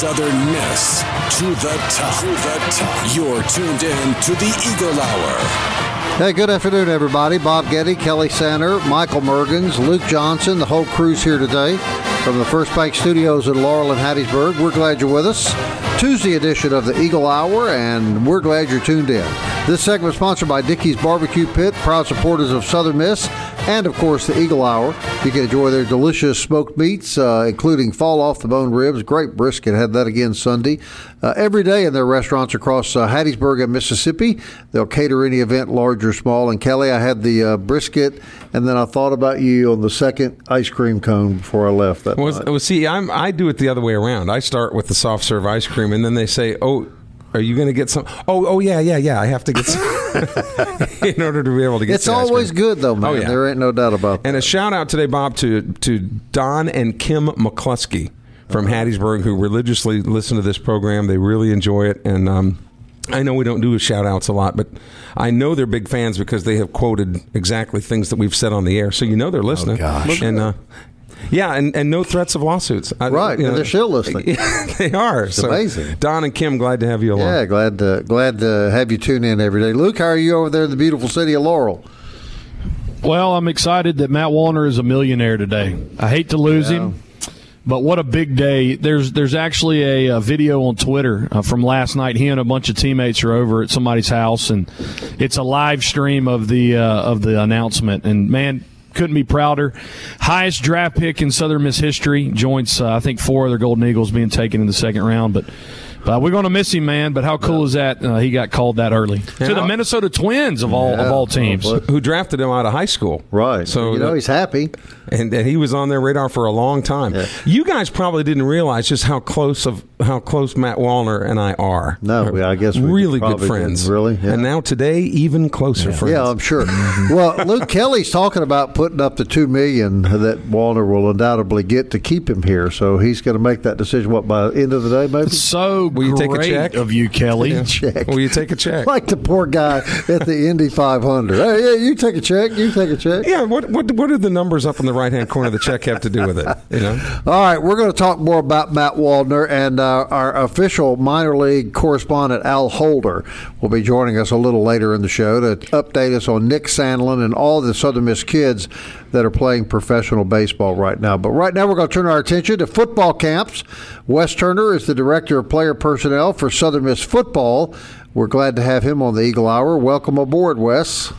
Southern Miss to the top. To the top. You're tuned in to the Eagle Hour. Hey, good afternoon, everybody. Bob Getty, Kelly Sander, Michael Mergens, Luke Johnson, the whole crew's here today from the First Bank Studios in Laurel and Hattiesburg. We're glad you're with us. Tuesday edition of the Eagle Hour, and we're glad you're tuned in. This segment is sponsored by Dickey's Barbecue Pit, proud supporters of Southern Miss, and of course the Eagle Hour. You can enjoy their delicious smoked meats, uh, including fall off the bone ribs, great brisket. Had that again Sunday. Uh, every day in their restaurants across uh, Hattiesburg and Mississippi, they'll cater any event, large or small. And Kelly, I had the uh, brisket, and then I thought about you on the second ice cream cone before I left. That Well, well, see, I'm I do it the other way around. I start with the soft serve ice cream, and then they say, "Oh, are you going to get some?" Oh, oh yeah, yeah, yeah. I have to get some in order to be able to get. Some. It's always good though, man. Oh, yeah. There ain't no doubt about that. And a shout out today, Bob, to to Don and Kim McCluskey from Hattiesburg, who religiously listen to this program. They really enjoy it, and um, I know we don't do shout outs a lot, but I know they're big fans because they have quoted exactly things that we've said on the air. So you know they're listening. gosh. And uh, yeah, and, and no threats of lawsuits. I- Right, you and they're still listening. they are. so amazing. Don and Kim, glad to have you along. Yeah, glad to glad to have you tune in every day. Luke, how are you over there in the beautiful city of Laurel? Well, I'm excited that Matt Warner is a millionaire today. I hate to lose him, but what a big day! There's there's actually a, a video on Twitter uh, from last night. He and a bunch of teammates are over at somebody's house, and it's a live stream of the uh, of the announcement. And man, couldn't be prouder. Highest draft pick in Southern Miss history. Joins uh, I think four other Golden Eagles being taken in the second round, but. But we're going to miss him, man. But how cool is that? Uh, he got called that early to the Minnesota Twins of all of all teams. Who drafted him out of high school? Right. So you know he's happy. and, and he was on their radar for a long time. Yeah. You guys probably didn't realize just how close of how close Matt Wallner and I are. No, we- I guess we really good friends. didn't, really, yeah. and now today even closer friends. Yeah, I'm sure. well, Luke Kelly's talking about putting up the two million that Wallner will undoubtedly get to keep him here. So he's going to make that decision. What by the end of the day, maybe? So Will you take a great check? of you, Kelly. Yeah. Check. Will you take a check? Like the poor guy at the Indy 500. Hey, yeah, you take a check. You take a check. yeah. What what what do the numbers up in the right hand corner of the check have to do with it? You know. All right, we're going to talk more about Matt Wallner and uh, our official minor league correspondent Al Holder will be joining us a little later in the show to update us on Nick Sandlin and all the Southern Miss kids that are playing professional baseball right now. But right now, we're going to turn our attention to football camps. Wes Turner is the director of player personnel for Southern Miss football. We're glad to have him on the Eagle Hour. Welcome aboard, Wes.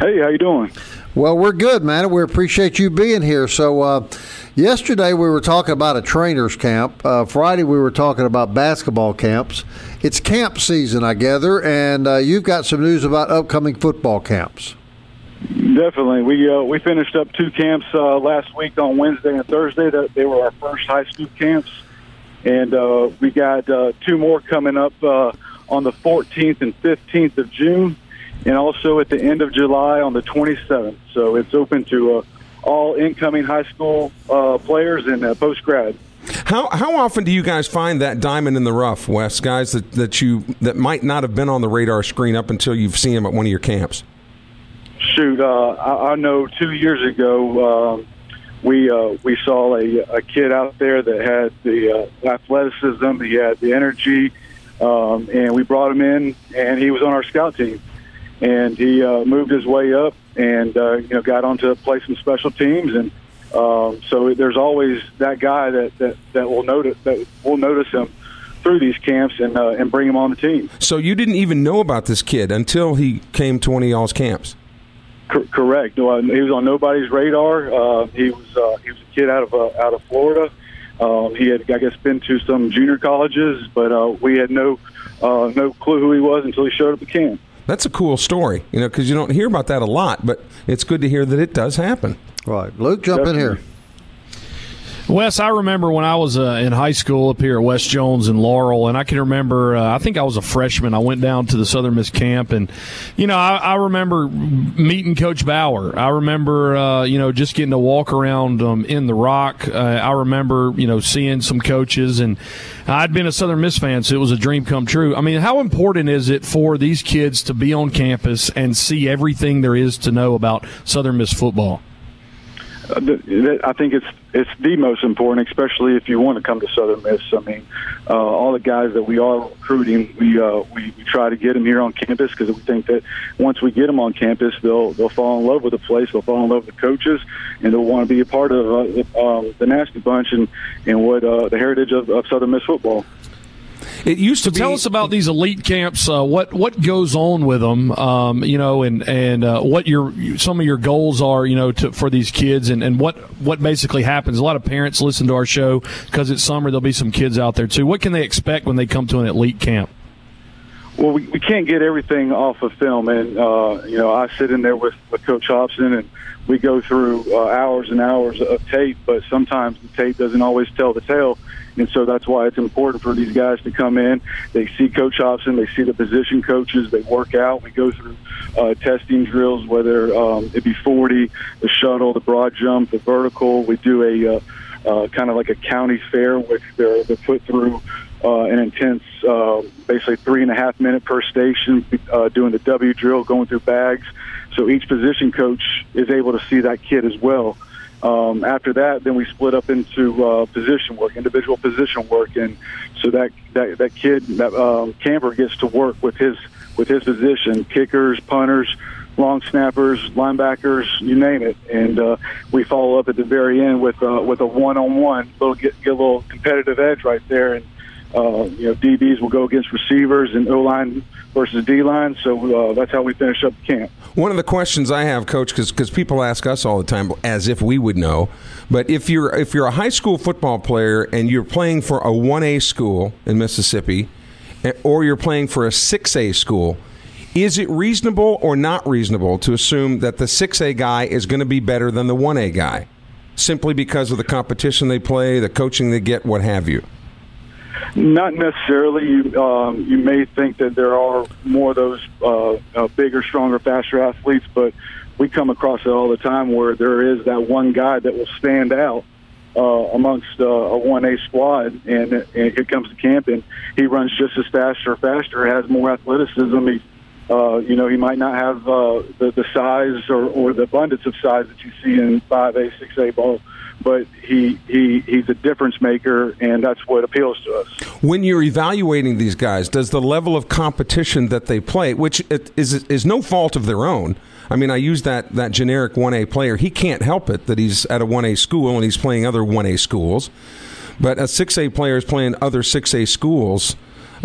Hey, how you doing? Well, we're good, man. We appreciate you being here. So, uh, yesterday we were talking about a trainer's camp. Uh, Friday we were talking about basketball camps. It's camp season, I gather, and uh, you've got some news about upcoming football camps. Definitely. We uh, we finished up two camps uh, last week on Wednesday and Thursday. That they were our first high school camps, and uh, we got uh, two more coming up on the 14th and 15th of June, and also at the end of July on the 27th. So it's open to all incoming high school uh, players and uh, post grad. How how often do you guys find that diamond in the rough, Wes? Guys that, that you that might not have been on the radar screen up until you've seen them at one of your camps. Shoot, uh, I, I know two years ago um, we uh, we saw a, a kid out there that had the uh, athleticism, he had the energy, um, and we brought him in, and he was on our scout team, and he uh, moved his way up, and uh, you know got on to play some special teams, and um, so there's always that guy that, that, that will notice that will notice him through these camps and uh, and bring him on the team. So you didn't even know about this kid until he came to one of y'all's camps. Cor- correct. No, he was on nobody's radar. Uh, he was uh, he was a kid out of uh, out of Florida. Um, he had, I guess, been to some junior colleges, but uh, we had no uh, no clue who he was until he showed up at camp. That's a cool story, you know, because you don't hear about that a lot, but it's good to hear that it does happen. Right, Luke, jump in here. Wes, I remember when I was uh, in high school up here at West Jones and Laurel, and I can remember, uh, I think I was a freshman. I went down to the Southern Miss camp, and, you know, I, I remember meeting Coach Bower. I remember, uh, you know, just getting to walk around um, in the rock. Uh, I remember, you know, seeing some coaches, and I'd been a Southern Miss fan, so it was a dream come true. I mean, how important is it for these kids to be on campus and see everything there is to know about Southern Miss football? I think it's it's the most important, especially if you want to come to Southern Miss. I mean, uh, all the guys that we are recruiting, we uh, we, we try to get them here on campus because we think that once we get them on campus, they'll they'll fall in love with the place, they'll fall in love with the coaches, and they'll want to be a part of uh, the, um, the nasty bunch and and what uh, the heritage of, of Southern Miss football. It used to so be, tell us about these elite camps. Uh, what what goes on with them? Um, you know, and and uh, what your some of your goals are. You know, to, for these kids, and, and what what basically happens. A lot of parents listen to our show because it's summer. There'll be some kids out there too. What can they expect when they come to an elite camp? Well, we, we can't get everything off of film, and uh, you know, I sit in there with, with Coach Hopson, and we go through uh, hours and hours of tape. But sometimes the tape doesn't always tell the tale and so that's why it's important for these guys to come in. They see Coach Hopson, they see the position coaches, they work out. We go through uh, testing drills, whether um, it be 40, the shuttle, the broad jump, the vertical. We do a uh, uh, kind of like a county fair, which they're, they're put through uh, an intense, uh, basically three and a half minute per station, uh, doing the W drill, going through bags. So each position coach is able to see that kid as well. Um, after that, then we split up into uh, position work, individual position work, and so that that, that kid, that um, camper, gets to work with his with his position: kickers, punters, long snappers, linebackers, you name it. And uh, we follow up at the very end with uh, with a one-on-one, little get, get a little competitive edge right there, and uh, you know DBs will go against receivers and O line versus D line. So uh, that's how we finish up camp. One of the questions I have, Coach, because people ask us all the time, as if we would know, but if you're if you're a high school football player and you're playing for a one A school in Mississippi, eh, or you're playing for a six A school. Is it reasonable or not reasonable to assume that the 6A guy is going to be better than the 1A guy simply because of the competition they play, the coaching they get, what have you? Not necessarily. You um, you may think that there are more of those uh, uh, bigger, stronger, faster athletes, but we come across it all the time where there is that one guy that will stand out uh, amongst uh, a one A squad, and, and here comes to camp, and he runs just as fast or faster, has more athleticism. He, uh, you know, he might not have uh, the, the size or, or the abundance of size that you see in five A, six A ball but he, he he's a difference maker, and that's what appeals to us. When you're evaluating these guys, does the level of competition that they play, which is is no fault of their own, I mean, I use that that generic one A player. He can't help it that he's at a one A school and he's playing other one A schools, but a six A player is playing other six A schools.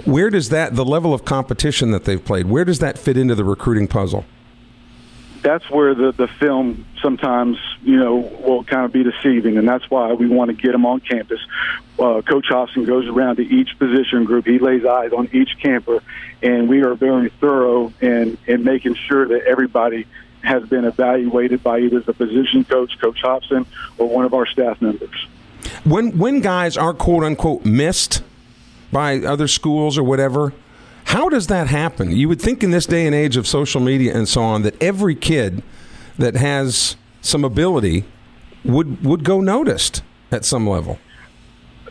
Where does that the level of competition that they've played? Where does that fit into the recruiting puzzle? that's where the the film sometimes you know will kind of be deceiving, and that's why we want to get them on campus. Uh, Coach Hopson goes around to each position group. He lays eyes on each camper, and we are very thorough in in making sure that everybody has been evaluated by either the position coach, Coach Hopson, or one of our staff members. When when guys are quote unquote missed by other schools or whatever, how does that happen? You would think in this day and age of social media and so on that every kid that has some ability would would go noticed at some level.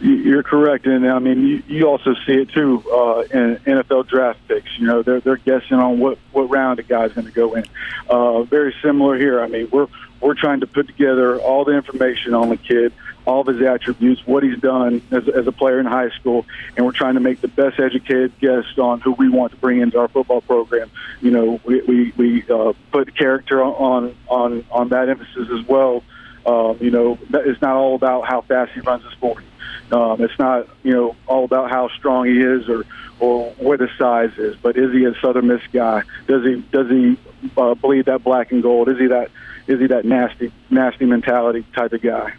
You're correct, and I mean you, you also see it too uh, in NFL draft picks. You know they're they're guessing on what what round a guy's going to go in. Uh, very similar here. I mean we're we're trying to put together all the information on the kid, all of his attributes, what he's done as, as a player in high school, and we're trying to make the best educated guess on who we want to bring into our football program. You know, we we, we uh, put character on on on that emphasis as well. Um, you know, it's not all about how fast he runs his 40. Um, it's not you know all about how strong he is or or what his size is, but is he a Southern Miss guy? Does he does he uh, bleed that black and gold? Is he that is he that nasty nasty mentality type of guy?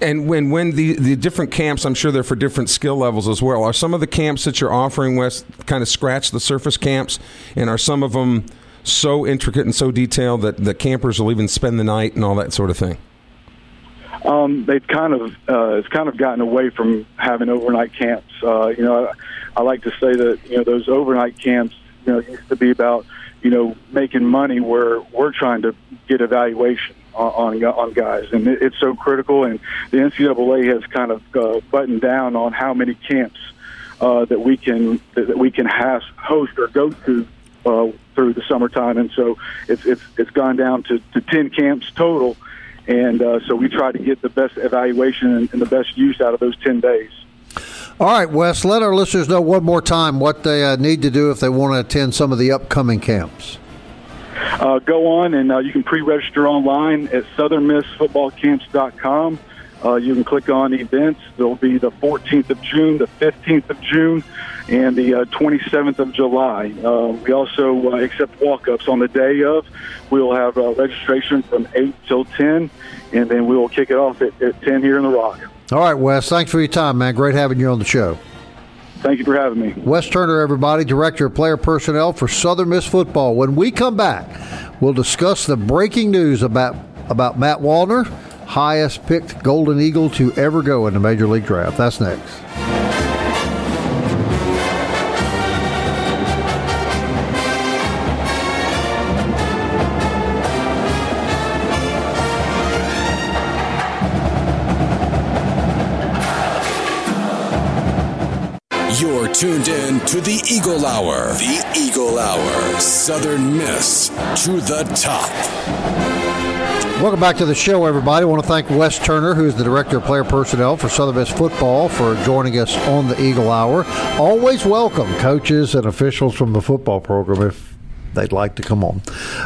And when when the the different camps, I'm sure they're for different skill levels as well. Are some of the camps that you're offering, Wes, kind of scratch the surface camps, and are some of them so intricate and so detailed that the campers will even spend the night and all that sort of thing? Um, they've kind of uh, it's kind of gotten away from having overnight camps. Uh, you know, I, I like to say that you know those overnight camps, you know, used to be about you know making money where we're trying to get evaluation on on, guys, and it, it's so critical. And the NCAA has kind of uh, buttoned down on how many camps uh, that we can that we can host or go to uh, through the summertime, and so it's it's it's gone down to, to ten camps total, and uh, so we try to get the best evaluation and, and the best use out of those ten days. All right, Wes, let our listeners know one more time what they uh, need to do if they want to attend some of the upcoming camps. Uh, go on and uh, you can pre-register online at southernmissfootballcamps.com. Uh, you can click on events. There'll be the 14th of June, the 15th of June, and the uh, 27th of July. Uh, we also uh, accept walk-ups on the day of. We'll have uh, registration from 8 till 10, and then we will kick it off at, at 10 here in the Rock. All right, Wes, thanks for your time, man. Great having you on the show. Thank you for having me. Wes Turner, everybody, Director of Player Personnel for Southern Miss Football. When we come back, we'll discuss the breaking news about, about Matt Wallner, highest picked Golden Eagle to ever go in the Major League Draft. That's next. Tuned in to the Eagle Hour. The Eagle Hour. Southern Miss to the top. Welcome back to the show, everybody. I want to thank Wes Turner, who is the Director of Player Personnel for Southern Miss Football, for joining us on the Eagle Hour. Always welcome coaches and officials from the football program if they'd like to come on.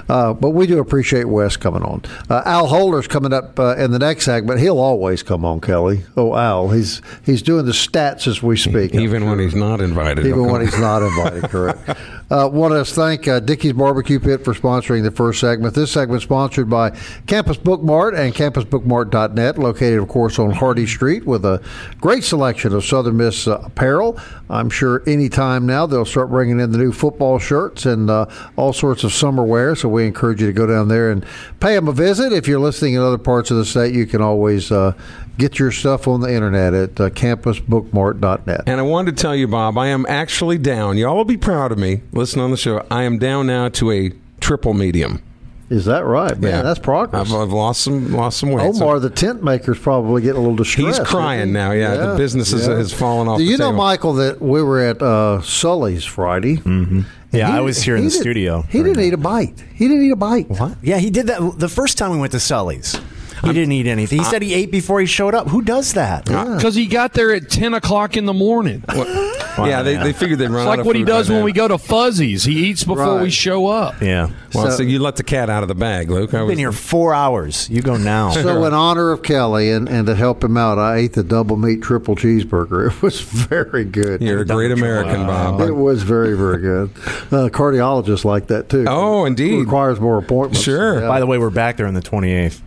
Uh, but we do appreciate Wes coming on. Uh, Al Holder's coming up uh, in the next segment. He'll always come on, Kelly. Oh, Al, he's he's doing the stats as we speak. Even when he's not invited. Even when he's not invited, correct. Uh, want to thank uh, Dickey's Barbecue Pit for sponsoring the first segment. This segment sponsored by Campus Bookmart and campusbookmart.net, located, of course, on Hardy Street with a great selection of Southern Miss uh, apparel. I'm sure any time now they'll start bringing in the new football shirts and uh, all sorts of summer wear. So we encourage you to go down there and pay them a visit. If you're listening in other parts of the state, you can always uh, get your stuff on the internet at uh, campusbookmart.net. And I wanted to tell you, Bob, I am actually down. Y'all will be proud of me. Listen on the show. I am down now to a triple medium. Is that right, man? That's progress. I've, I've lost some lost some weight. so- Omar, the tent maker's probably getting a little distressed. He's crying he? now, yeah. The business is- has fallen off Do the you know, table. Michael, that we were at uh, Sully's Friday? Mm-hmm. Yeah, I was here in the studio He didn't eat a bite. He didn't eat a bite. What? Yeah, he did that the first time we went to Sully's. He didn't eat anything. He said he ate before he showed up. Who does that? Because he got there at 10 o'clock in the morning. yeah, they, they figured they'd run It's like of what he food by does when then. we go to Fuzzies. He eats before we show up. Yeah. Well, So- so, you let the cat out of the bag, Luke. I I've been here four hours. You go now. So, in honor of Kelly and, and to help him out, I ate the double meat triple cheeseburger. It was very good. You're a great American, Bob. It was very, very good. Uh, cardiologists like that too. Oh, indeed. It requires more appointments. Sure. Yeah. By the way, we're back there on the 28th.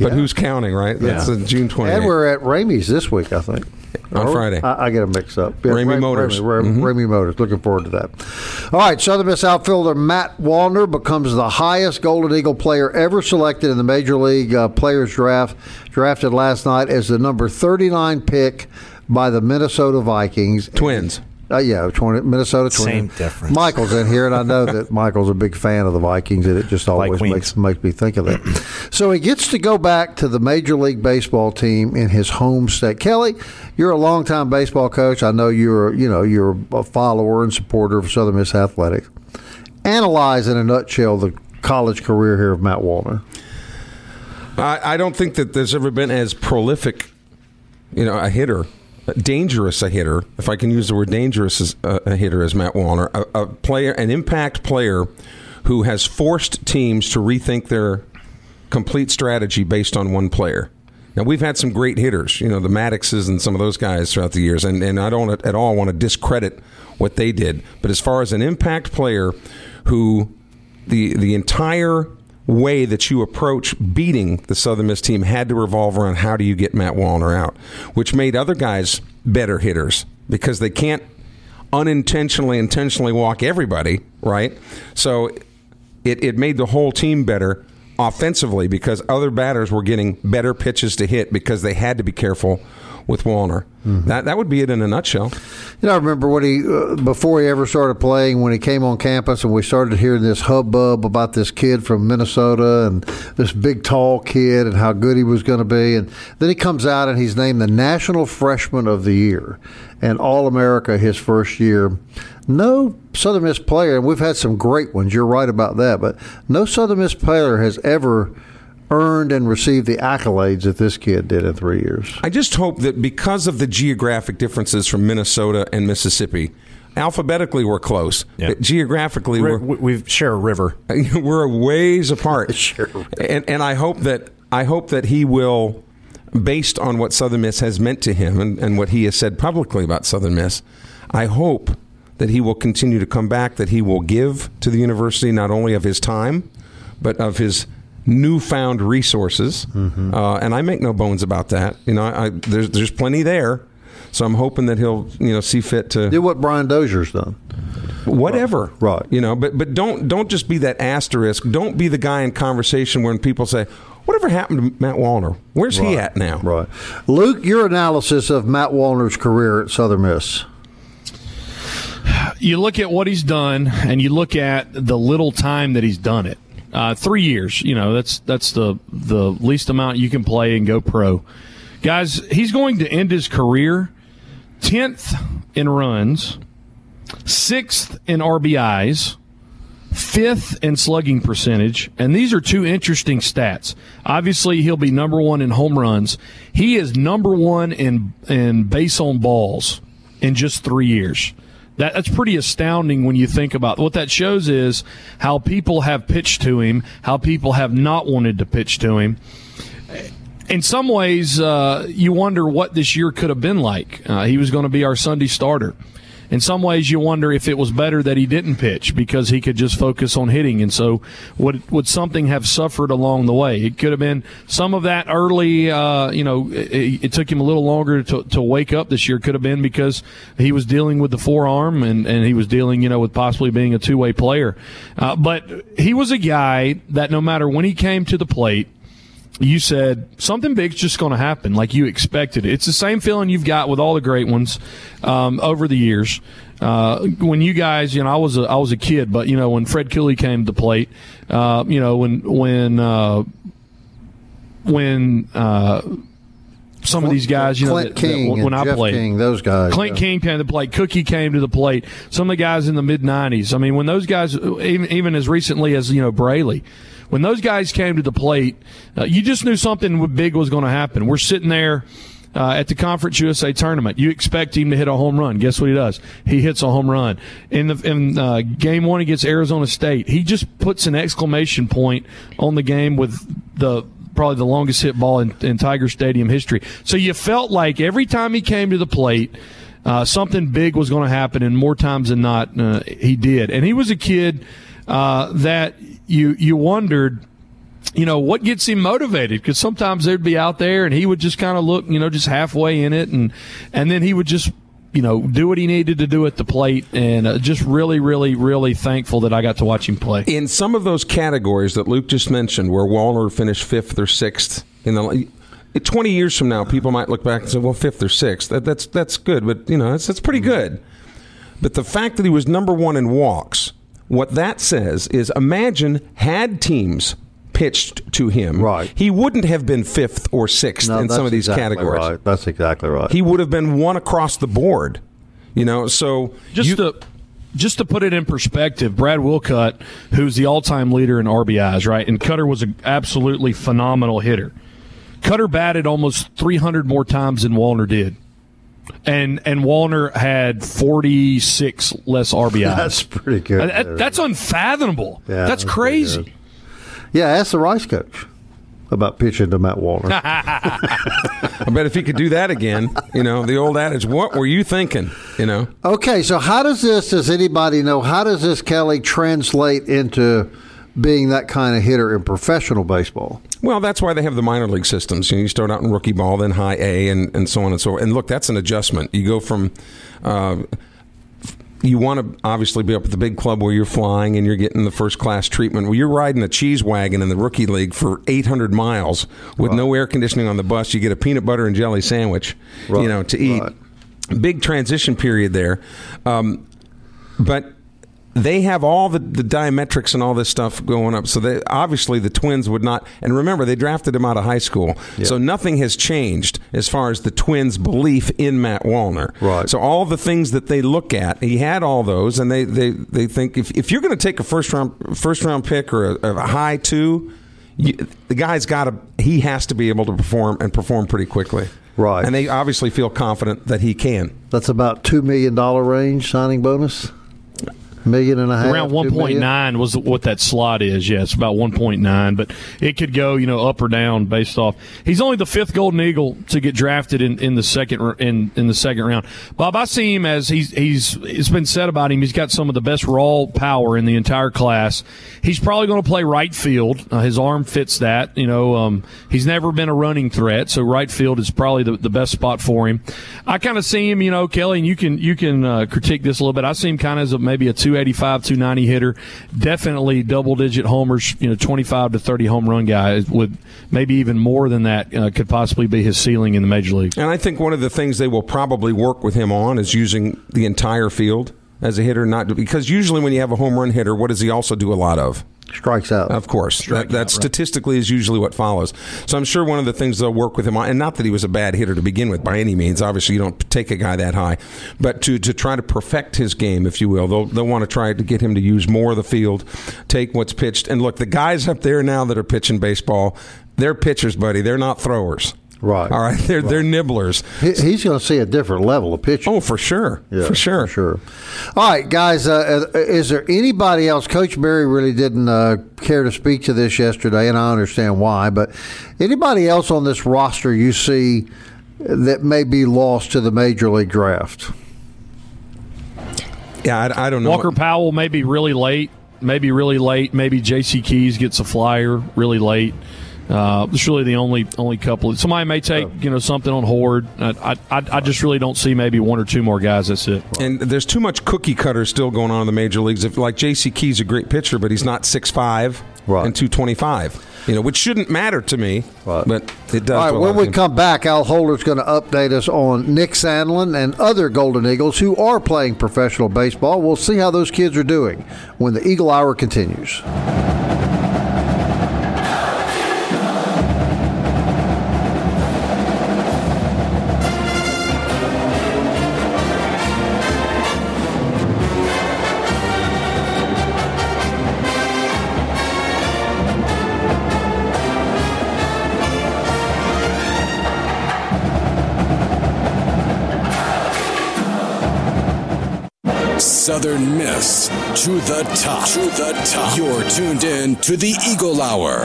But who's counting, right? That's Yeah. uh, June 28th. And we're at Ramey's this week, I think. On Or- Friday. I, I get them mixed up. Ramey Ram- Motors. Ramey, Mhm. Ramey Motors. Looking forward to that. All right, Southern Miss outfielder Matt Wallner becomes the highest Golden Eagle player ever selected in the Major League uh, Players Draft, drafted last night as the number 39 pick by the Minnesota Vikings. Twins. Uh, yeah, 20, Minnesota Twins. Same difference. Michael's in here, and I know that Michael's a big fan of the Vikings, and it just always Queens. makes makes me think of that. so he gets to go back to the Major League Baseball team in his home state. Kelly, you're a longtime baseball coach. I know you're you know you're a follower and supporter of Southern Miss athletics. Analyze in a nutshell the college career here of Matt Wallner. I, I don't think that there's ever been as prolific, you know, a hitter, dangerous a hitter, if I can use the word dangerous as a, a hitter as Matt Wallner, a, a player, an impact player who has forced teams to rethink their complete strategy based on one player. Now we've had some great hitters, you know, the Maddoxes and some of those guys throughout the years, and, and I don't at all want to discredit what they did. But as far as an impact player who the the entire way that you approach beating the Southern Miss team had to revolve around how do you get Matt Wallner out, which made other guys better hitters because they can't unintentionally intentionally walk everybody, right? So it, it made the whole team better offensively because other batters were getting better pitches to hit because they had to be careful with Wallner. Mm-hmm. That that would be it in a nutshell. You know, I remember when he uh, before he ever started playing, when he came on campus, and we started hearing this hubbub about this kid from Minnesota and this big tall kid and how good he was going to be, and then he comes out and he's named the National Freshman of the Year and All America his first year. No Southern Miss player, and we've had some great ones. You're right about that, but no Southern Miss player has ever earned and received the accolades that this kid did in three years. I just hope that because of the geographic differences from Minnesota and Mississippi, alphabetically we're close, but geographically we're, we share a river. we're a ways apart. sure. And, and I hope that I hope that he will, based on what Southern Miss has meant to him and, and what he has said publicly about Southern Miss, I hope that he will continue to come back, that he will give to the university not only of his time, but of his newfound resources, mm-hmm. uh, and I make no bones about that. You know, I, I, there's there's plenty there, so I'm hoping that he'll you know see fit to do what Brian Dozier's done. Whatever, right? You know, but but don't don't just be that asterisk. Don't be the guy in conversation when people say, "Whatever happened to Matt Wallner? Where's right. he at now?" Right, Luke. Your analysis of Matt Wallner's career at Southern Miss you look at what he's done and you look at the little time that he's done it. Uh, three years, you know, that's that's the the least amount you can play and go pro. Guys, he's going to end his career tenth in runs, sixth in RBIs, fifth in slugging percentage, and these are two interesting stats. Obviously, he'll be number one in home runs. He is number one in in base on balls in just three years. That, that's pretty astounding when you think about what that shows is how people have pitched to him, how people have not wanted to pitch to him. In some ways, uh, you wonder what this year could have been like. Uh, he was going to be our Sunday starter in some ways you wonder if it was better that he didn't pitch because he could just focus on hitting. And so would would something have suffered along the way? It could have been some of that early. Uh, you know, it, it, took him a little longer to, to wake up this year. Could have been because he was dealing with the forearm and, and he was dealing, you know, with possibly being a two way player. Uh, but he was a guy that no matter when he came to the plate you said something big's just going to happen like you expected. It's the same feeling you've got with all the great ones um, over the years. Uh, when you guys, you know, I was a, I was a kid, but you know, when Fred Cooley came to the plate, uh, you know, when when uh, when uh, some of these guys, you know, that, King that, when I Jeff played, King, those guys, Clint yeah. King came to the plate, Cookie came to the plate. Some of the guys in the mid '90s. I mean, when those guys, even even as recently as you know Braley, when those guys came to the plate, uh, you just knew something big was going to happen. We're sitting there. Uh, at the Conference USA tournament, you expect him to hit a home run. Guess what he does? He hits a home run in the in uh, game one against Arizona State. He just puts an exclamation point on the game with the probably the longest hit ball in, in Tiger Stadium history. So you felt like every time he came to the plate, uh, something big was going to happen, and more times than not, uh, he did. And he was a kid uh, that you you wondered you know what gets him motivated? Because sometimes they'd be out there and he would just kind of look you know just halfway in it and and then he would just you know do what he needed to do at the plate and uh, just really really really thankful that I got to watch him play. In some of those categories that Luke just mentioned where Wallner finished fifth or sixth in the 20 years from now people might look back and say well fifth or sixth that, that's that's good but you know that's, that's pretty good. But the fact that he was number one in walks what that says is imagine had teams pitched to him, right. he wouldn't have been fifth or sixth no, in some of these exactly categories. Right. That's exactly right. He would have been one across the board. You know, so just you, to just to put it in perspective, Brad Wilcutt, who's the all-time leader in RBIs, right, and Cutter was an absolutely phenomenal hitter. Cutter batted almost 300 more times than Wallner did and and Wallner had 46 less RBI. That's pretty good. That, that's unfathomable. Yeah, that's, that's crazy. Yeah, ask the Rice coach about pitching to Matt Wallner. I bet if he could do that again, you know, the old adage, what were you thinking? You know. Okay, so how does this? Does anybody know? How does this Kelly translate into? being that kind of hitter in professional baseball. Well, that's why they have the minor league systems. You, know, you start out in rookie ball, then high A, and, and so on and so on. And look, that's an adjustment. You go from uh, you want to obviously be up at the big club where you're flying and you're getting the first class treatment. Well, you're riding a cheese wagon in the rookie league for 800 miles with no air conditioning on the bus. You get a peanut butter and jelly sandwich, Right, you know, to eat. right. Big transition period there, um, but they have all the, the diametrics and all this stuff going up. So they obviously the twins would not. And remember, they drafted him out of high school, so nothing has changed as far as the twins' belief in Matt Wallner. Right. So all the things that they look at, he had all those, and they they, they think if, if you're going to take a first round first round pick or a, a high two. You, the guy's got to. He has to be able to perform and perform pretty quickly. Right. And they obviously feel confident that he can. That's about $2 million range signing bonus. Million and a half. Around 1.9 one point was what that slot is. Yeah, it's about one point nine, but it could go you know up or down based off. He's only the fifth Golden Eagle to get drafted in, in the second in in the second round. Bob, I see him as he's he's it's been said about him. He's got some of the best raw power in the entire class. He's probably going to play right field. Uh, his arm fits that. You know, um, he's never been a running threat, so right field is probably the, the best spot for him. I kind of see him, you know, Kelly, and you can you can uh, critique this a little bit. I see him kind of as a, maybe a 285, 290 hitter. Definitely double digit homers, you know, 25 to 30 home run guy with maybe even more than that uh, could possibly be his ceiling in the major leagues. And I think one of the things they will probably work with him on is using the entire field as a hitter, not because usually when you have a home run hitter, what does he also do a lot of? Strikes out. Of course, that, that statistically is usually what follows. So I'm sure one of the things they'll work with him on, and not that he was a bad hitter to begin with by any means. Obviously, you don't take a guy that high, but to to try to perfect his game, if you will, they'll they'll want to try to get him to use more of the field, take what's pitched, and look, the guys up there now that are pitching baseball, they're pitchers, buddy. They're not throwers. Right. All right. They're they're nibblers. He- He's going to see a different level of pitching. Oh, for sure. Yeah, for sure. sure. All right, guys. Uh, uh, is there anybody else? Coach Berry really didn't uh, care to speak to this yesterday, and I understand why. But anybody else on this roster you see that may be lost to the major league draft? Yeah, I, I don't know. Walker Powell may be really late, maybe really late. Maybe J.C. Keys gets a flyer really late. Uh, it's really the only only couple. Somebody may take you know something on Horde. I, I I just really don't see maybe one or two more guys. That's it. And there's too much cookie cutter still going on in the major leagues. If like J.C. Key's a great pitcher, but he's not six five Right. and two twenty five. You know, which shouldn't matter to me, Right. but it does. All right, to a lot when we teams. come back, Al Holder's going to update us on Nick Sandlin and other Golden Eagles who are playing professional baseball. We'll see how those kids are doing when the Eagle Hour continues. Southern Miss to the top. To the top. You're tuned in to the Eagle Hour.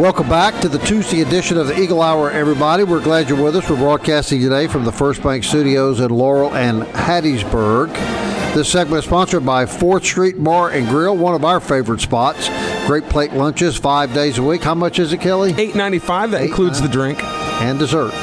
Welcome back to the Tuesday edition of the Eagle Hour, everybody. We're glad you're with us. We're broadcasting today from the First Bank Studios in Laurel and Hattiesburg. This segment is sponsored by 4th Street Bar and Grill, one of our favorite spots. Great plate lunches five days a week. How much is it, Kelly? eight ninety five that includes the drink. And dessert.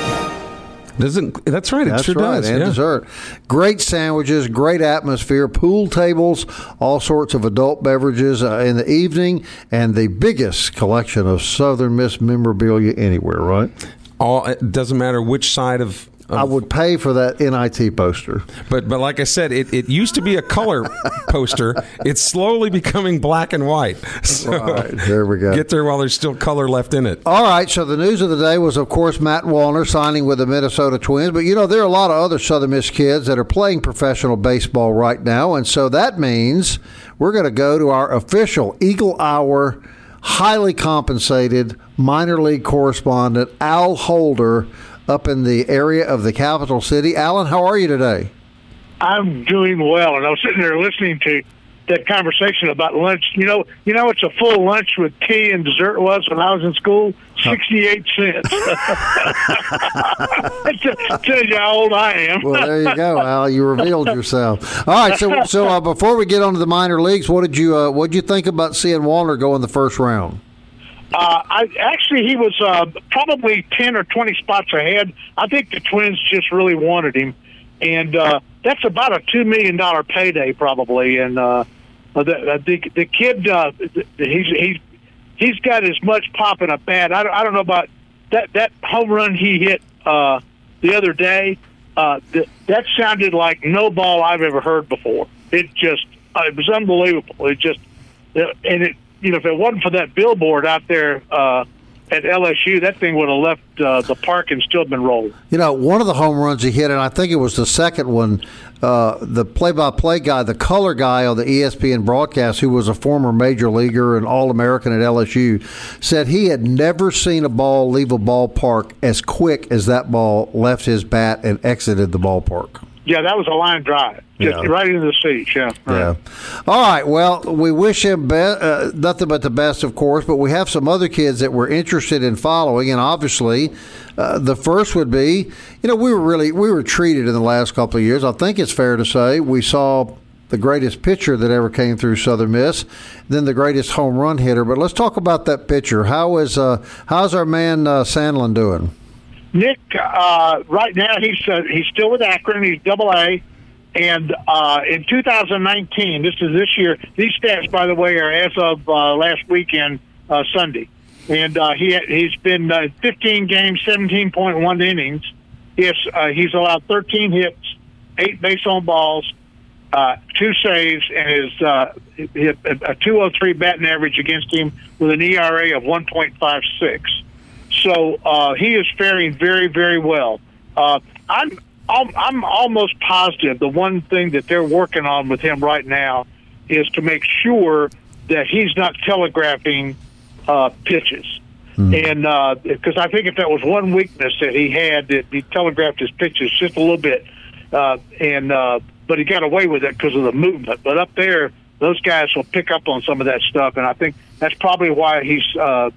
Doesn't that's right? It That's sure right, does. and yeah. dessert. Great sandwiches, great atmosphere, pool tables, all sorts of adult beverages uh, in the evening, and the biggest collection of Southern Miss memorabilia anywhere. Right? All it doesn't matter which side of. I would pay for that NIT poster. But but like I said, it, it used to be a color poster. It's slowly becoming black and white. So Right, there we go. Get there while there's still color left in it. All right, so the news of the day was, of course, Matt Wallner signing with the Minnesota Twins. But you know, there are a lot of other Southern Miss kids that are playing professional baseball right now, and so that means we're going to go to our official Eagle Hour, highly compensated minor league correspondent Al Holder up in the area of the capital city. Alan, how are you today? I'm doing well, and I was sitting there listening to that conversation about lunch. You know, you know, it's a full lunch with tea and dessert was when I was in school. Sixty-eight cents. Tells you how old I am. Well, there you go, Al. You revealed yourself. All right, so so uh, before we get on to the minor leagues, what did you uh, what did you think about seeing Wallner go in the first round? Uh, I actually he was uh, probably ten or twenty spots ahead. I think the Twins just really wanted him, and uh, that's about a two million dollar payday probably. And uh, the, the the kid, uh, he's he's he's got as much pop in a bat. I don't, I don't know about that that home run he hit uh, the other day. Uh, th- that sounded like no ball I've ever heard before. It just uh, it was unbelievable. It just uh, and it you know if it wasn't for that billboard out there uh, at LSU, that thing would have left uh, the park and still been rolling. You know, one of the home runs he hit, and I think it was the second one. Uh, the play-by-play guy, the color guy on the ESPN broadcast, who was a former major leaguer and All-American at LSU, said he had never seen a ball leave a ballpark as quick as that ball left his bat and exited the ballpark. Yeah, that was a line drive, just Yeah. right into the seats. Yeah, Yeah. All right. Well, we wish him be- uh, nothing but the best, of course. But we have some other kids that we're interested in following, and obviously, uh, the first would be, you know, we were really we were treated in the last couple of years. I think it's fair to say we saw the greatest pitcher that ever came through Southern Miss, then the greatest home run hitter. But let's talk about that pitcher. How is uh, how's our man uh, Sandlin doing? Nick, uh, right now he's uh, he's still with Akron. He's Double A, and uh, in 2019, this is this year. These stats, by the way, are as of uh, last weekend, uh, Sunday, and uh, he he's been uh, 15 games, 17.1 innings. Yes, he's allowed 13 hits, eight base on balls, two saves, and his a 203 batting average against him with an ERA of 1.56. So uh, he is faring very, very well. Uh, I'm I'm I'm almost positive the one thing that they're working on with him right now is to make sure that he's not telegraphing uh, pitches. And because I think if that was one weakness that he had, that he telegraphed his pitches just a little bit, uh, and uh, but he got away with it because of the movement. But up there, those guys will pick up on some of that stuff, and I think that's probably why he's uh,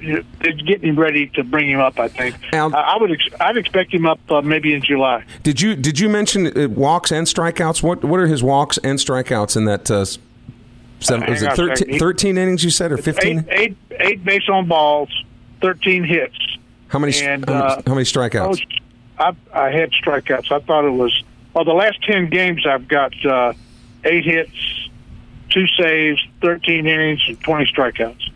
they're getting him ready to bring him up. I think I I would ex- I'd expect him up uh, maybe in July. Did you did you mention uh, walks and strikeouts? What what are his walks and strikeouts in that? Uh, seven, Hang was it a 13, second. 13 innings? You said or Eight, fifteen? eight, eight base on balls, thirteen hits. How many? and, how, many uh, how many strikeouts? I, I had strikeouts. I thought it was well. The last ten games, I've got uh, eight hits, two saves, thirteen innings, and twenty strikeouts.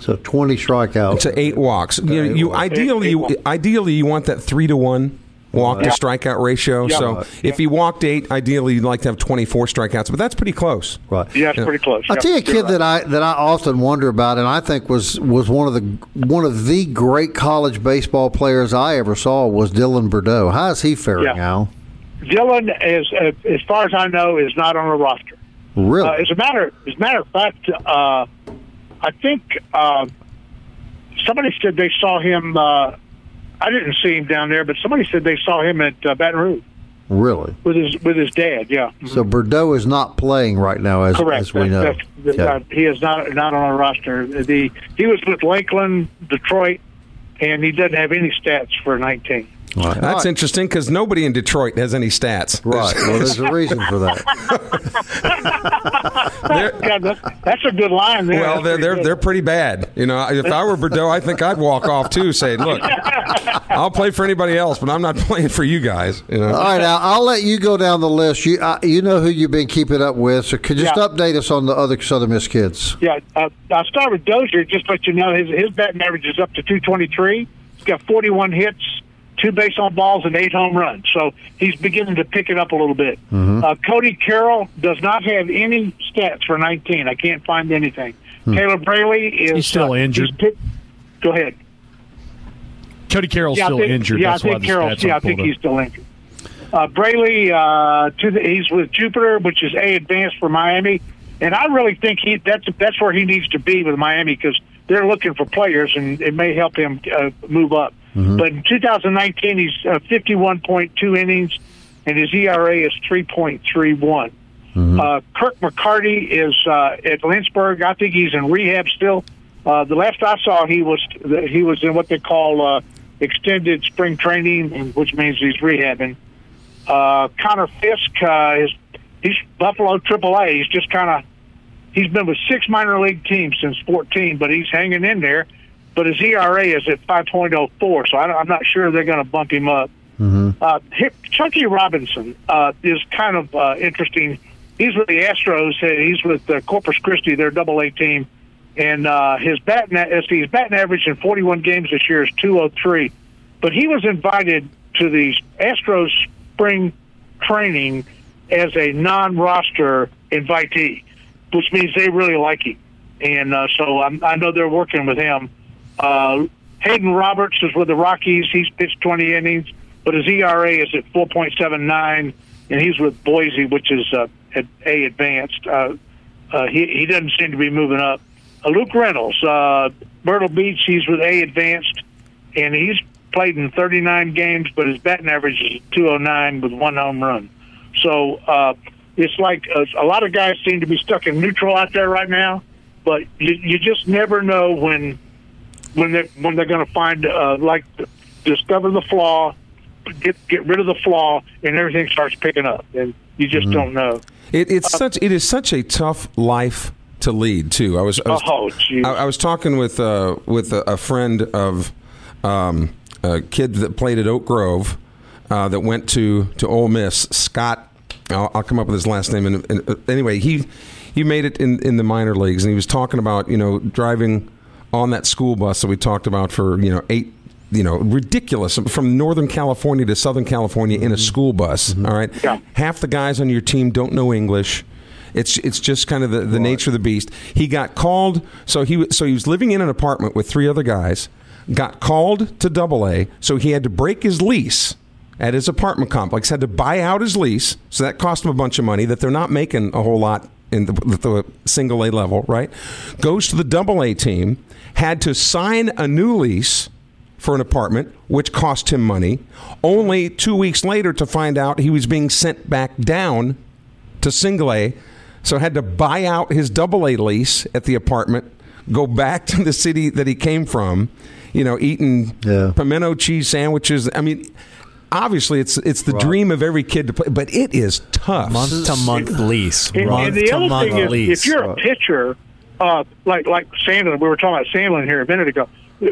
So twenty strikeouts. to eight walks. You, eight you walks. ideally Eight- eight you, walks. ideally you want that three to one walk to Yeah. strikeout ratio. Yeah. So if he walked eight, ideally you'd like to have twenty four strikeouts, but that's pretty close. Right. Yeah, it's pretty close. I'll tell you a kid right. that I that I often wonder about, and I think was was one of the one of the great college baseball players I ever saw was Dylan Burdeaux. How is he faring, Yeah. Al? Dylan is, uh, as far as I know, is not on a roster. Really? Uh, as a matter, as a matter of fact, uh, I think uh, somebody said they saw him. Uh, I didn't see him down there, but somebody said they saw him at uh, Baton Rouge really? with his with his dad. Yeah, So Burdeaux is not playing right now, as correct. as we know. That's- that's- Okay. uh, he is not not on a roster. The he was with Lakeland, Detroit, and he doesn't have any stats for 19. All right. That's All right. interesting because nobody in Detroit has any stats. Right. Well, there's a reason for that. God, that, that's a good line there. Well, they're pretty they're they're pretty bad. You know, if I were Burdeaux, I think I'd walk off too, saying, "Look, I'll play for anybody else, but I'm not playing for you guys." You know. All right, Al, I'll let you go down the list. You uh, you know who you've been keeping up with, so could you just Yeah. update us on the other Southern Miss kids? Yeah, uh, I'll start with Dozier. Just to let you know, his his batting average is up to 223. He's got 41 hits, two base on balls, and eight home runs. So he's beginning to pick it up a little bit. Uh, Cody Carroll does not have any stats for 19. I can't find anything. Caleb Braley is He's still uh, injured. pick- go ahead. Cody Carroll's Yeah, still think, injured. Yeah, That's I why think the Carroll. stats Yeah, I aren't think pulled he's up. still injured. Uh, Braley, uh, to the, he's with Jupiter, which is a advanced for Miami, and I really think he that's that's where he needs to be with Miami because they're looking for players, and it may help him uh, move up. But in 2019, he's uh, 51.2 innings, and his ERA is 3.31. Uh, Kirk McCarty is uh, at Lynchburg. I think he's in rehab still. Uh, the last I saw, he was he was in what they call uh, extended spring training, which means he's rehabbing. Uh, Connor Fisk uh, is he's Buffalo AAA. He's just kind of he's been with six minor league teams since 14, but he's hanging in there. But his ERA is at 5.04, so I, I'm not sure they're going to bump him up. Mm-hmm. Uh, Chunky Robinson uh, is kind of uh, interesting. He's with the Astros. He's with uh, Corpus Christi, their Double A team, and uh, his batting his batting average in 41 games this year is 203. But he was invited to the Astros spring training as a non-roster invitee, which means they really like him, and uh, so I'm, I know they're working with him. Uh, Hayden Roberts is with the Rockies. He's pitched 20 innings, but his ERA is at 4.79, and he's with Boise, which is uh, at A advanced. Uh, uh, he he doesn't seem to be moving up. Uh, Luke Reynolds, uh, Myrtle Beach, he's with A advanced, and he's played in 39 games, but his batting average is 209 with one home run. So uh, it's like uh, a lot of guys seem to be stuck in neutral out there right now, but you, you just never know when when they when they're going to find uh, like discover the flaw, get get rid of the flaw, and everything starts picking up, and you just mm-hmm. don't know. It, it's uh, such it is such a tough life to lead too. I was I was, oh, I, I, was talking with uh, with a, a friend of um, a kid that played at Oak Grove uh, that went to to Ole Miss. Scott, I'll, I'll come up with his last name. And, and uh, anyway, he he made it in in the minor leagues, and he was talking about you know driving on that school bus that we talked about for you know eight you know ridiculous from northern california to southern california in a mm-hmm. school bus mm-hmm. all right yeah. half the guys on your team don't know english it's it's just kind of the, the right. nature of the beast he got called so he so he was living in an apartment with three other guys got called to double a so he had to break his lease at his apartment complex had to buy out his lease so that cost him a bunch of money that they're not making a whole lot in the, the single a level right goes to the double a team had to sign a new lease for an apartment, which cost him money, only two weeks later to find out he was being sent back down to single A. So had to buy out his double A lease at the apartment, go back to the city that he came from, you know, eating yeah. pimento cheese sandwiches. I mean, obviously it's it's the right. dream of every kid to play, but it is tough. Month to month lease. And, month and the other thing is, if you're a pitcher uh, like like Sandlin, we were talking about Sandlin here a minute ago.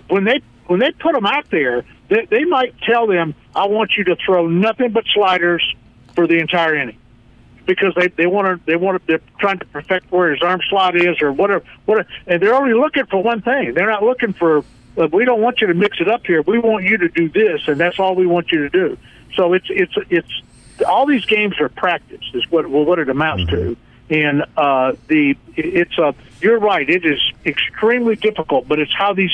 When they when they put them out there, they, they might tell them, "I want you to throw nothing but sliders for the entire inning," because they they want to they want to they're trying to perfect where his arm slot is or whatever whatever, and they're only looking for one thing. They're not looking for. We don't want you to mix it up here. We want you to do this, and that's all we want you to do. So it's it's it's all these games are practice is what what it amounts mm-hmm. to and uh, the it's a you're right it is extremely difficult but it's how these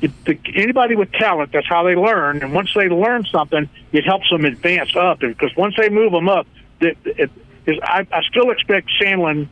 the, anybody with talent that's how they learn. And once they learn something it helps them advance up. Because once they move them up it, it, it, I, I still expect Sandlin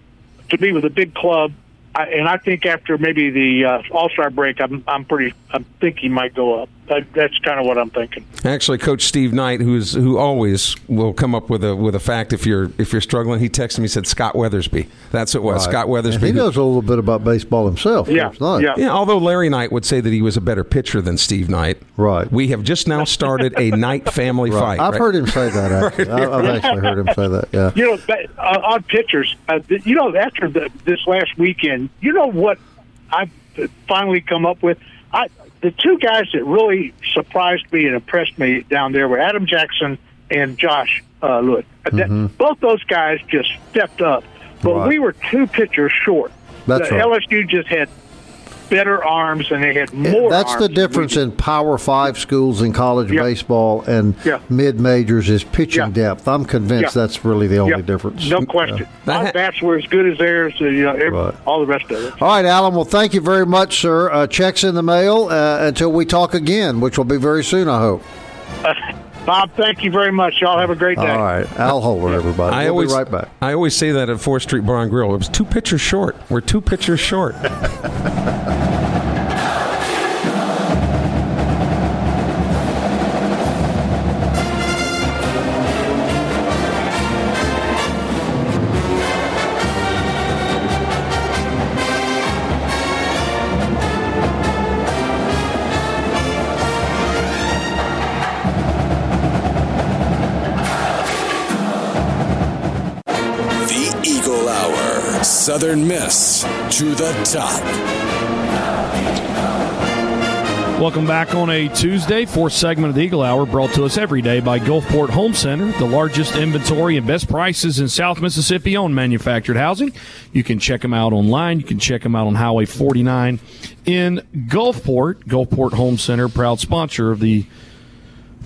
to be with a big club. I, and I think after maybe the uh, All Star break, I'm I'm pretty I think he might go up. That, that's kind of what I'm thinking. Actually, Coach Steve Knight, who's who always will come up with a with a fact if you're if you're struggling, he texted me said Scott Weathersby. That's what it was. Right. Scott Weathersby. And he knows a little bit about baseball himself. Yeah, yeah, yeah. Although Larry Knight would say that he was a better pitcher than Steve Knight. Right. We have just now started a Knight family right. fight. I've right? heard him say that. Actually. right. I've actually heard him say that. Yeah. You know, uh, on pitchers, uh, you know, after the, this last weekend, you know what I've finally come up with. I the two guys that really surprised me and impressed me down there were Adam Jackson and Josh uh, Lewis. Mm-hmm. Both those guys just stepped up, but right. we were two pitchers short. That's the right. LSU just had better arms and they had more. That's the difference in Power Five schools in college yep. baseball and yep. mid majors is pitching yep. depth. I'm convinced that's really the only difference. No question. Yeah. My bats were as good as theirs. Uh, you know, every, right. all the rest of it. All right, Alan. Well, thank you very much, sir. Uh, checks in the mail uh, until we talk again, which will be very soon, I hope. Bob, thank you very much. Y'all have a great day. All right. Al Holder, everybody. I we'll always, be right back. I always say that at 4th Street Bar and Grill. It was two pitchers short. We're two pitchers short. Southern Miss to the top. Welcome back on a Tuesday, fourth segment of the Eagle Hour, brought to us every day by Gulfport Home Center, the largest inventory and best prices in South Mississippi on manufactured housing. You can check them out online. You can check them out on Highway 49 in Gulfport. Gulfport Home Center, proud sponsor of the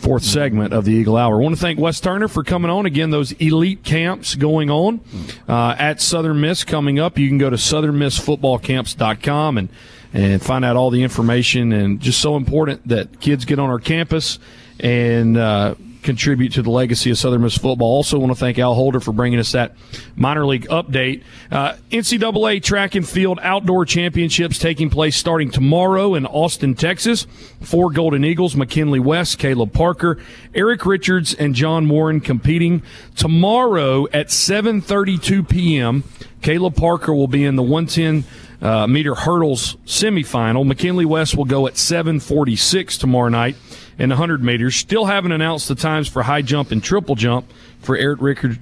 fourth segment of the Eagle Hour. I want to thank Wes Turner for coming on. Again, those elite camps going on uh, at Southern Miss coming up. You can go to southernmissfootballcamps.com and and find out all the information. And just so important that kids get on our campus and uh, contribute to the legacy of Southern Miss football. Also, want to thank Al Holder for bringing us that minor league update. Uh, NCAA track and field outdoor championships taking place starting tomorrow in Austin, Texas. Four Golden Eagles: McKinley West, Caleb Parker, Eric Richards, and John Warren competing tomorrow at 7:32 p.m. Caleb Parker will be in the 110 uh, meter hurdles semifinal. McKinley West will go at 7:46 tomorrow night the 100 meters. Still haven't announced the times for high jump and triple jump for Eric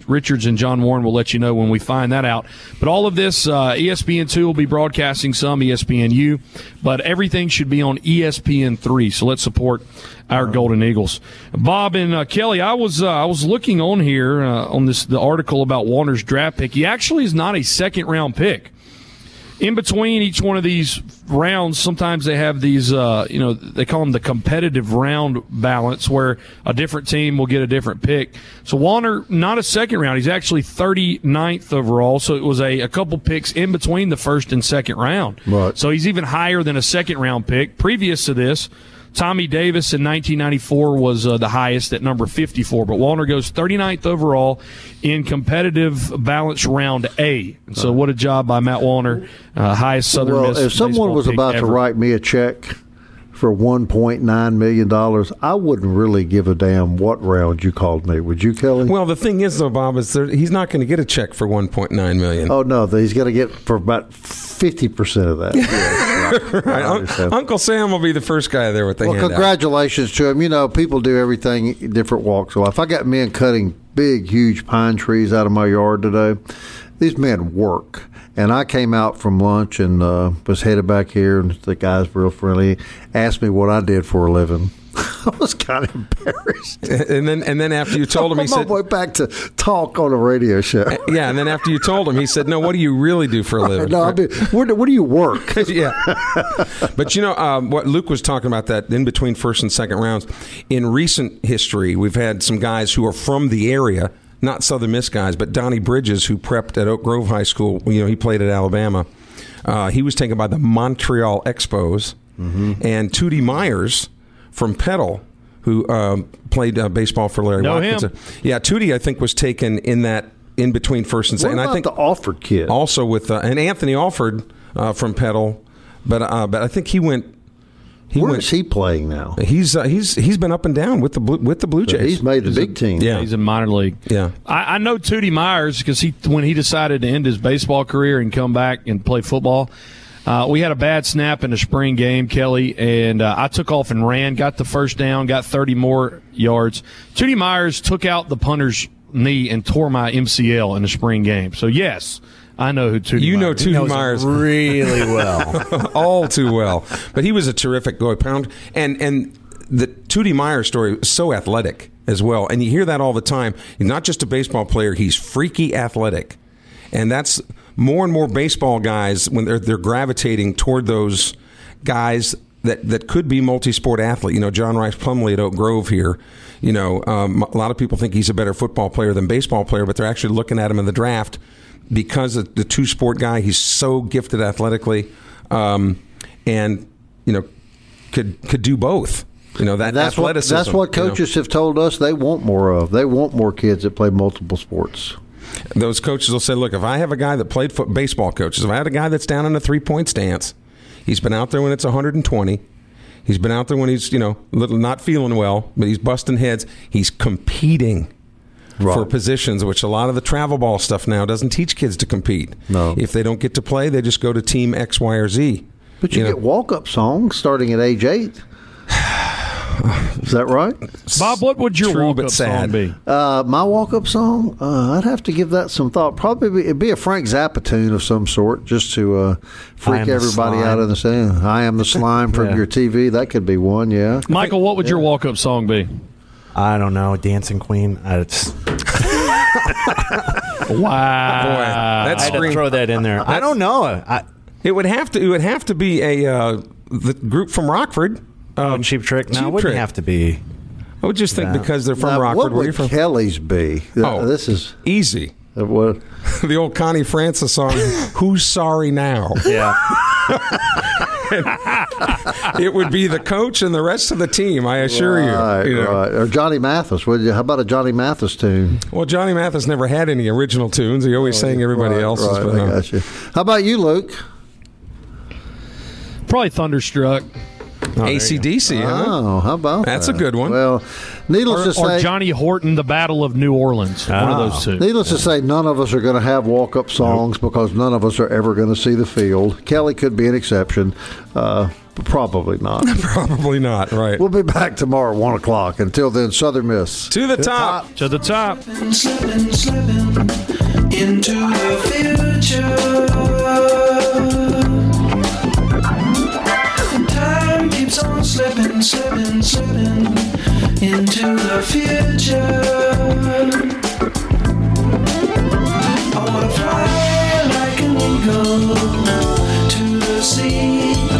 Richards and John Warren. We'll let you know when we find that out. But all of this, uh, ESPN2 will be broadcasting some, ESPNU, but everything should be on ESPN3. So let's support our Golden Eagles. Bob and uh, Kelly, I was uh, I was looking on here uh, on this the article about Wallner's draft pick. He actually is not a second round pick in between each one of these rounds, sometimes they have these, uh, you know, they call them the competitive round balance, where a different team will get a different pick. So Wallner, not a second round, he's actually 39th overall. So it was a, a couple picks in between the first and second round. Right. So he's even higher than a second round pick. Previous to this, Tommy Davis in 1994 was uh, the highest at number 54, but Wallner goes 39th overall in competitive balance round A. And so, what a job by Matt Wallner, uh, highest Southern well, Miss. if someone was about ever. to write me a check for one point nine million dollars, I wouldn't really give a damn what round you called me. Would you, Kelly? Well, the thing is, though, Bob, is there, he's not going to get a check for 1.9 million. oh no, he's going to get for about fifty percent of that. Yeah, right. Right, I Un- understand. Uncle Sam will be the first guy there with the Well, handout. congratulations to him. You know, people do everything different walks of life. I got men cutting big, huge pine trees out of my yard today. These men work. And I came out from lunch and uh, was headed back here, and the guys were real friendly. Asked me what I did for a living. I was kind of embarrassed. And then, and then after you told him, he said, way back to talk on a radio show. "Yeah." And then after you told him, he said, "No, what do you really do for a living?" no, I mean, where, do- where do you work? yeah. but you know um, what Luke was talking about that in between first and second rounds. In recent history, we've had some guys who are from the area, not Southern Miss guys, but Donnie Bridges, who prepped at Oak Grove High School. You know, he played at Alabama. Uh, he was taken by the Montreal Expos, and Tootie Myers from Petal. Who um, played uh, baseball for Larry Know Watkins? him. Yeah, Tootie, I think, was taken in that in between first and What second. about I think the Alford kid? also with uh, and Anthony Alford uh, from Petal, but uh, but I think he went. He Where went. is he playing now? He's uh, he's he's been up and down with the blue, with the Blue But Jays. he's made the big team. Yeah. He's in minor league. Yeah. I, I know Tootie Myers because he when he decided to end his baseball career and come back and play football. Uh, we had a bad snap in the spring game, Kelly, and uh, I took off and ran, got the first down, got 30 more yards. Tootie Myers took out the punter's knee and tore my MCL in the spring game. So yes, I know who Tootie. you know Myers. Tootie Myers really well. all too well, but he was a terrific go pound and and the Tootie Myers story was so athletic as well, and you hear that all the time. He's not just a baseball player; he's freaky athletic, and that's more and more baseball guys when they're they're gravitating toward those guys that that could be multi-sport athlete. You know, John Rhys Plumlee at Oak Grove here. You know, um, a lot of people think he's a better football player than baseball player, but they're actually looking at him in the draft because of the two-sport guy. He's so gifted athletically, um, and you know, could could do both. You know that That's what athleticism. that's what you know. coaches have told us they want more of. They want more kids that play multiple sports. Those coaches will say, "Look, if I have a guy that played foot baseball coaches, if I had a guy that's down in a three point stance, he's been out there when it's 120. He's been out there when he's you know little not feeling well, but he's busting heads. He's competing." For positions, which a lot of the travel ball stuff now doesn't teach kids to compete. No. If they don't get to play, they just go to team X, Y, or Z. But you, know? get walk up songs starting at age eight. Is that right? Bob, what would your True, walk up song be? Uh, my walk-up song, uh, I'd have to give that some thought. Probably be, it'd be a Frank Zappa tune of some sort, just to uh, freak everybody out of the scene. I am the slime from Yeah. your TV. That could be one. Yeah. Michael, what would your walk up song be? I don't know, Dancing Queen. I, just, Wow. Boy, I that's had to throw that in there. I don't know. I, It would have to. It would have to be a uh, the group from Rockford. Oh, Um, Cheap Trick. No, Cheap it wouldn't Trick. have to be. I would just think Yeah. because they're from Now, Rockford. what Where you would from? Kelly's be? Oh. this is Easy. uh, what. the old Connie Francis song. Who's sorry now? Yeah. it would be the coach and the rest of the team. I assure Right, you. you know. right. Or Johnny Mathis. Would you, how about a Johnny Mathis tune? Well, Johnny Mathis never had any original tunes. He always sang everybody Right, else's. Right, but, I got you. How about you, Luke? Probably Thunderstruck. ACDC, huh? Oh, how about That's a good one. Well, needless Or, to or say, Johnny Horton, The Battle of New Orleans. One of those two. Needless to say, none of us are going to have walk up songs because none of us are ever going to see the field. Kelly could be an exception, uh, but probably not. Probably not. Right. we'll be back tomorrow at 1 o'clock. Until then, Southern Miss. to the top. To the top. slipping, slipping into the future. Slipping, slipping, slipping into the future. I wanna fly like an eagle to the sea.